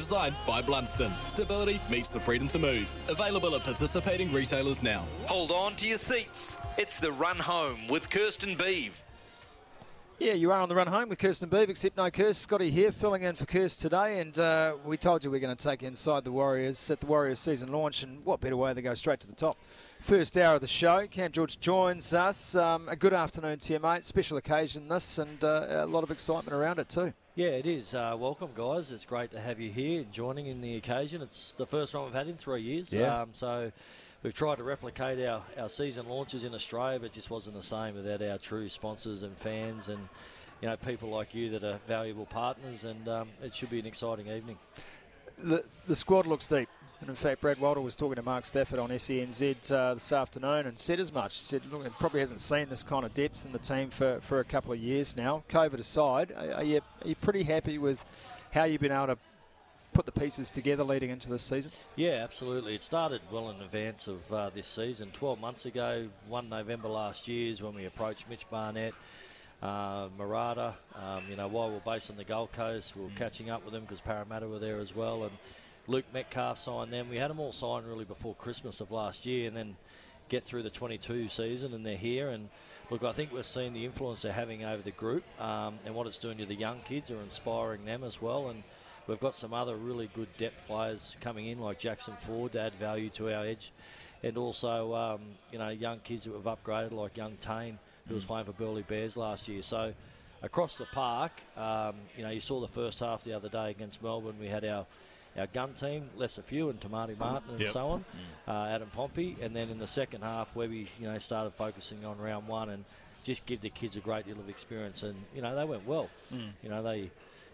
Designed by Blundstone. Stability meets the freedom to move. Available at participating retailers now. Hold on to your seats. It's the run home with Kirsten Beeve. Yeah, you are on the run home with Kirsten Beeve, except no Kirst. Scotty here, filling in for Kirst today. And uh, we told you we're going to take inside the Warriors at the Warriors season launch. And what better way to go straight to the top? First hour of the show. Cam George joins us. Um, a good afternoon to you, mate. Special occasion, this, and uh, a lot of excitement around it, too. Yeah, it is. Uh, welcome, guys. It's great to have you here joining in the occasion. It's the first one we've had in three years. Yeah. Um, so we've tried to replicate our, our season launches in Australia, but it just wasn't the same without our true sponsors and fans and you know people like you that are valuable partners. And um, it should be an exciting evening. The, the squad looks deep. And in fact, Brad Walter was talking to Mark Stafford on SENZ uh, this afternoon and said as much. He said, look, he probably hasn't seen this kind of depth in the team for, for a couple of years now. COVID aside, are, you, are you pretty happy with how you've been able to put the pieces together leading into this season? Yeah, absolutely. It started well in advance of uh, this season. 12 months ago, 1 November last year is when we approached Mitch Barnett. Uh, Marata, um, you know, while we're based on the Gold Coast, we were catching up with them because Parramatta were there as well, and Luke Metcalf signed them. We had them all signed really before Christmas of last year, and then get through the 22 season, and they're here. And look, I think we're seeing the influence they're having over the group, um, and what it's doing to the young kids are inspiring them as well. And we've got some other really good depth players coming in, like Jackson Ford, to add value to our edge, and also um, you know young kids that we've upgraded, like young Tane, who was playing for Burleigh Bears last year. So. Across the park, um, you know, you saw the first half the other day against Melbourne. We had our our gun team, Lesser Few and Te Maire Martin and Yep. so on, uh, Adam Pompey, and then in the second half where we you know started focusing on round one and just give the kids a great deal of experience, and you know they went well. You know they.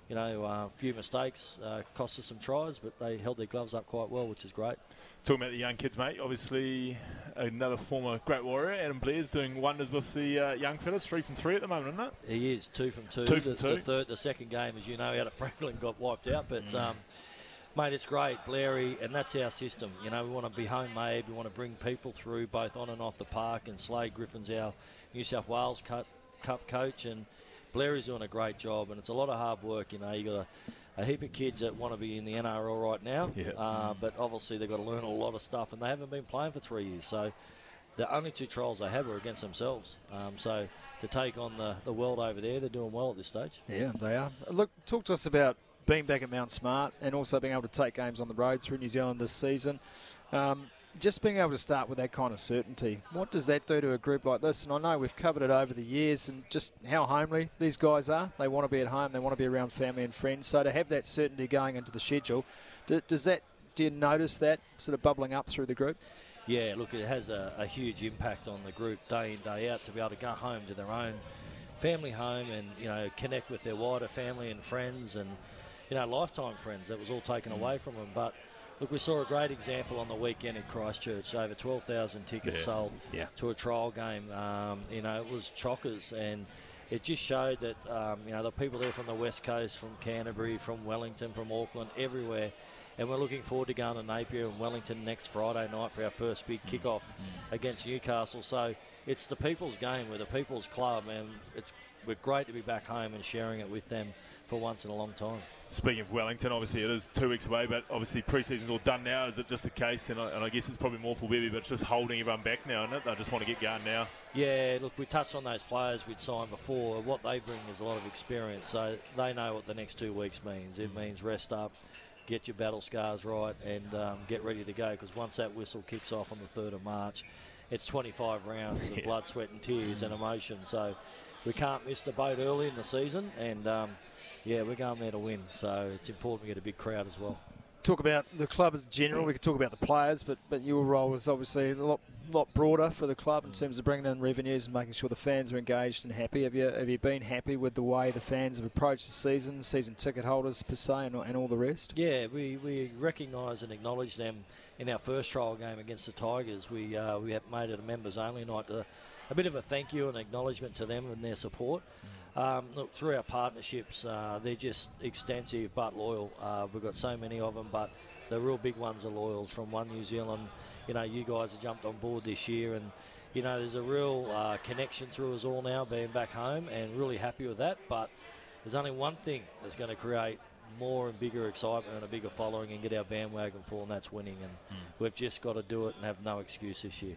You know, a few mistakes uh, cost us some tries, but they held their gloves up quite well, which is great. Talking about the young kids, mate. Obviously, another former great warrior, Adam Blair's doing wonders with the uh, young fellas. Three from three at the moment, isn't it? He is two from two. Two from the, two. The third, the second game, as you know, out of Franklin got wiped out. But Mm. um, mate, it's great, Blairy, and that's our system. You know, we want to be homemade. We want to bring people through both on and off the park. And Slade Griffin's our New South Wales Cup, Cup coach, and Blairy's doing a great job. And it's a lot of hard work. You know, you got a a heap of kids that want to be in the NRL right now, Yeah. uh, but obviously they've got to learn a lot of stuff, and they haven't been playing for three years. So the only two trials they had were against themselves. Um, so to take on the, the world over there, they're doing well at this stage. Yeah, they are. Look, talk to us about being back at Mount Smart and also being able to take games on the road through New Zealand this season. Um, just being able to start with that kind of certainty, what does that do to a group like this? And I know we've covered it over the years and just how homely these guys are. They want to be at home, they want to be around family and friends. So to have that certainty going into the schedule, do, does that do you notice that sort of bubbling up through the group? Yeah, look, it has a, a huge impact on the group day in, day out to be able to go home to their own family home and, you know, connect with their wider family and friends and, you know, lifetime friends. That was all taken away from them. But look, we saw a great example on the weekend in Christchurch. Over 12,000 tickets Yeah. sold Yeah. to a trial game. Um, you know, it was chockers and it just showed that, um, you know, the people there from the West Coast, from Canterbury, from Wellington, from Auckland, everywhere. And we're looking forward to going to Napier and Wellington next Friday night for our first big hmm. kickoff hmm. against Newcastle. So it's the people's game, we're the people's club, and it's we're great to be back home and sharing it with them for once in a long time. Speaking of Wellington, obviously it is two weeks away, but obviously pre-season's all done now. Is it just the case? And I, and I guess it's probably more for Webby, but it's just holding everyone back now, isn't it? They just want to get going now. Yeah, look, we touched on those players we'd signed before. What they bring is a lot of experience, so they know what the next two weeks means. It hmm. means rest up, get your battle scars right, and um, get ready to go. Because once that whistle kicks off on the third of March, it's 25 rounds of blood, sweat, and tears and emotion. So we can't miss the boat early in the season, and um, yeah, we're going there to win. So it's important we get a big crowd as well. Talk about the club as a general. We could talk about the players, but but your role is obviously a lot lot broader for the club in terms of bringing in revenues and making sure the fans are engaged and happy. Have you have you been happy with the way the fans have approached the season, season ticket holders per se, and, and all the rest? Yeah, we, we recognise and acknowledge them in our first trial game against the Tigers. We uh, we have made it a members only night to a bit of a thank you and acknowledgement to them and their support. Um, look, through our partnerships, uh, they're just extensive but loyal. Uh, we've got so many of them, but the real big ones are loyals from One New Zealand. You know, you guys have jumped on board this year, and you know, there's a real uh, connection through us all now, being back home, and really happy with that. But there's only one thing that's going to create more and bigger excitement and a bigger following and get our bandwagon full, and that's winning. And Hmm. we've just got to do it and have no excuse this year.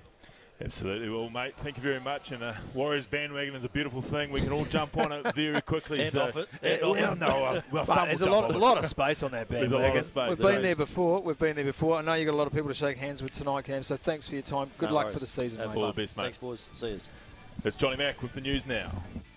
Absolutely. Well, mate, thank you very much. And uh, Warriors bandwagon is a beautiful thing. We can all jump on it very quickly. Hand so- off it. Eh, Hand off well, no, uh, well, some there's will a lot, a lot of space on that There's bandwagon. a lot of space. We've There been there is. before. We've been there before. I know you've got a lot of people to shake hands with tonight, Cam. So thanks for your time. Good No luck worries. for the season, Have mate. All the best, mate. Thanks, boys. See you. It's Johnny Mack with the news now.